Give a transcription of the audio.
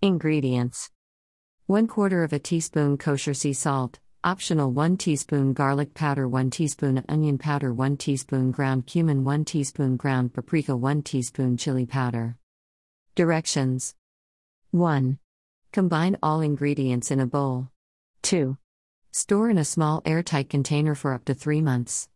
Ingredients 1 quarter of a teaspoon kosher sea salt, optional 1 teaspoon garlic powder, 1 teaspoon onion powder, 1 teaspoon ground cumin, 1 teaspoon ground paprika, 1 teaspoon chili powder. Directions 1. Combine all ingredients in a bowl. 2. Store in a small airtight container for up to 3 months.